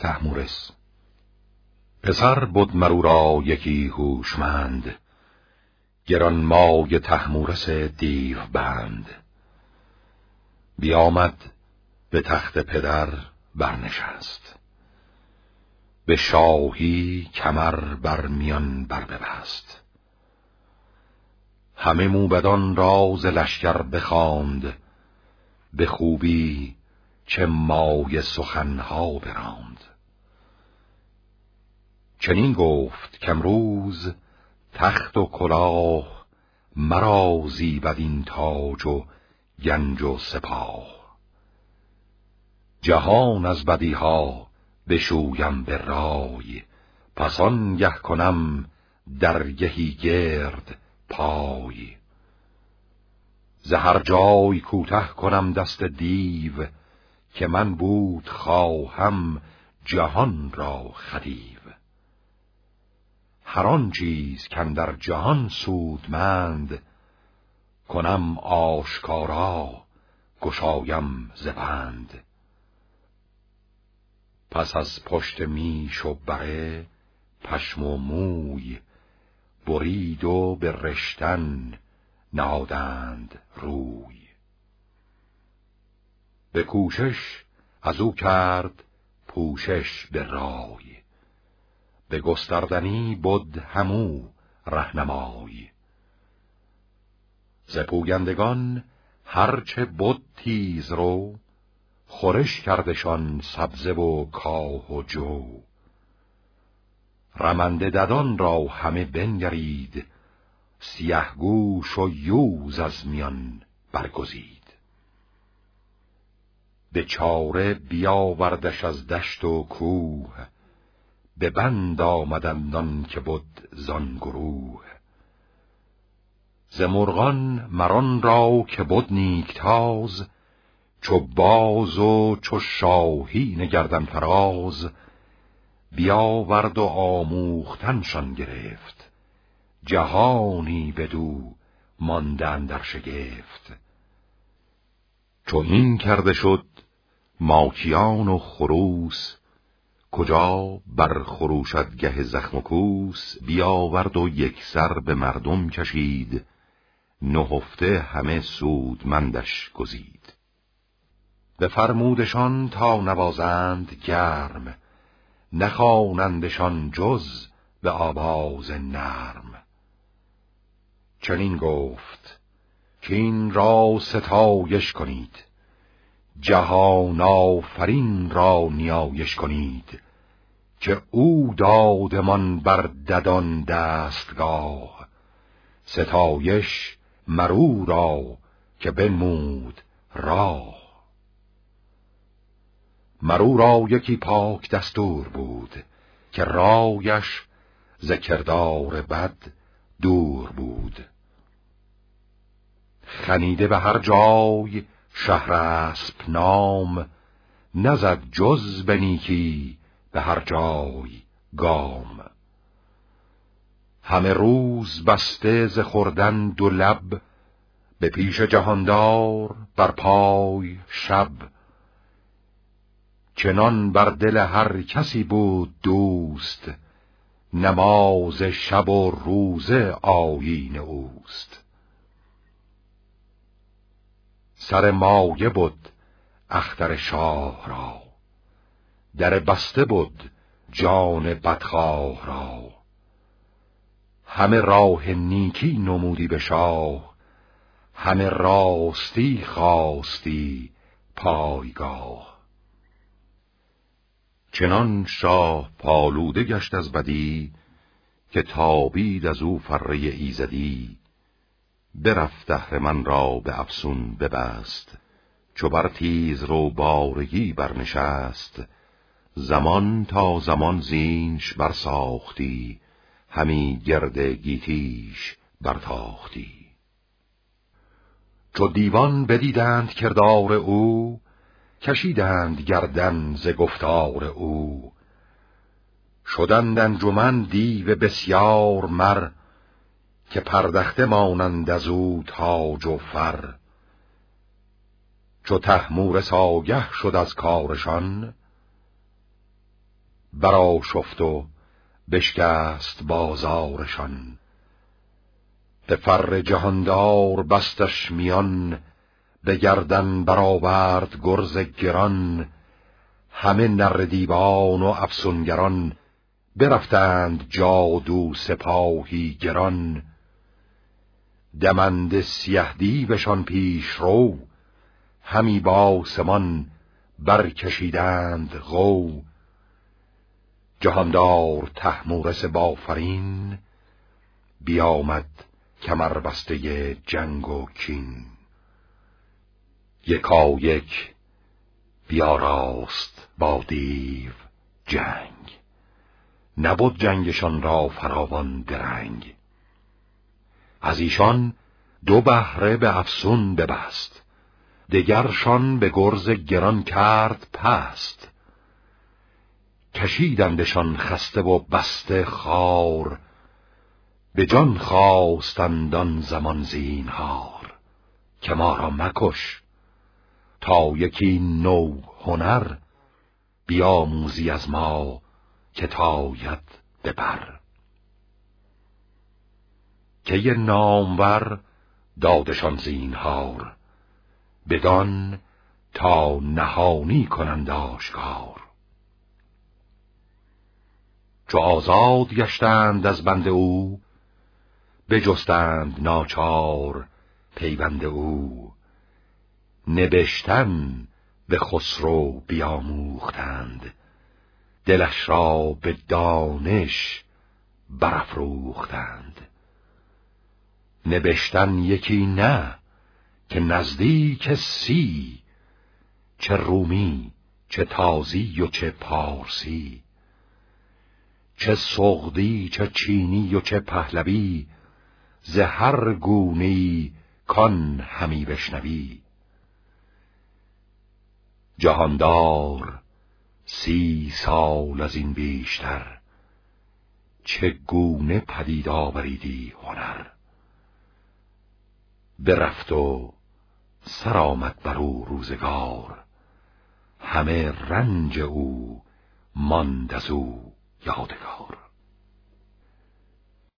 تحمورس. پسر بود مرو را یکی هوشمند. گران مای تحمورس دیو بند. بیامد به تخت پدر برنشست. به شاهی کمر بر میان بر ببست. همه موبدان راز لشکر بخواند. به خوبی چه مای سخنها براند. چنین گفت کمروز تخت و کلاه مرا زیبد این تاج و گنج و سپاه. جهان از بدیها بشویم به رای پسان گه کنم درگهی گرد پای. زهر جای کوته کنم دست دیو که من بود خواهم جهان را خدیو. هر آن چیز کن در جهان سودمند. کنم آشکارا گشایم زبند پس از پشت میش و بره پشم و موی برید و به رشتن نادند روی. به کوشش از او کرد پوشش به رای. به گستردنی بود همو رهنمای. ز پوگندگان هرچه بود تیز رو خورش کردشان سبزه و کاه و جو. رمنده ددان را همه بنگرید سیه گوش و یوز از میان برگزید. به چاره بیاوردش از دشت و کوه به بند آمدندان که بود زان گروه. ز مرغان مران را که بود نیکتاز چو باز و چو شاهی نگردن فراز. بیاورد و آموختنشان گرفت جهانی بدو ماندن در شگفت. چو این کرده شد ماکیان و خروس کجا بر خروشدگه زخم و کوس بیاورد و یک سر به مردم کشید. نهفته همه سودمندش گزید. به فرمودشان تا نوازند گرم نخوانندشان جز به آواز نرم. چنین گفت که این را ستایش کنید. جهان آفرین را نیایش کنید که او دادمان بر ددان دستگاه. ستایش مرو را که بنمود راه. مرو را یکی پاک دستور بود که رایش ذکردار بد دور بود. خنیده به هر جای شهر اسب نام نزد جز به نیکی به هر جای گام. همه روز بسته ز خوردن دو لب به پیش جهاندار بر پای شب. چنان بر دل هر کسی بود دوست نماز شب و روز آیین اوست. سر مایه بود اختر شاه را. در بسته بود جان بدخواه را. همه راه نیکی نمودی به شاه همه راستی خواستی پایگاه. چنان شاه پالوده گشت از بدی که تابید از او فره ایزدی. برفت من را به افسون ببست چو بر تیز رو بارگی برنشست. زمان تا زمان زینش برساختی همی گرد گیتیش برتاختی. چو دیوان بدیدند کردار او کشیدند گردن ز گفتار او. شدند انجمن دیو بسیار مر که پردخته مانند از او تاج و فر. چو تحمور ساگه شد از کارشان برا شفت و بشکست بازارشان. به فر جهاندار بستش میان به گردن برآورد گرز گران. همه نر دیوان و افسونگران برفتند جادو سپاهی گران. دمند سیه دیوشان پیش رو همی با سمان برکشیدند غو. جهاندار تحمورس بافرین بیامد کمر بسته جنگ و کین. یکا یک بیاراست با دیو جنگ. نبود جنگشان را فراوان درنگ. از ایشان دو بهره به افسون ببست دگرشان به گرز گران کرد پست. کشیدندشان خسته و بسته خار به جان خواستندان زمان زینهار. که ما را مکش تا یکی نو هنر بیاموزی از ما که تاید ببر که نامور دادشان زینهار بدان تا نهانی کنند آشکار. چو آزاد گشتند از بند او بجستند ناچار پیوند او. نبشتن به خسرو بیاموختند دلش را به دانش برافروختند. نبشتن یکی نه که نزدیک سی چه رومی چه تازی و چه پارسی چه سغدی چه چینی و چه پهلوی ز هر گونی کان همی بشنوی. جهاندار سی سال از این بیشتر چه گونه پدید آوریدی هنر؟ برفت و سر آمد بر او روزگار. همه رنج او ماند از او یادگار.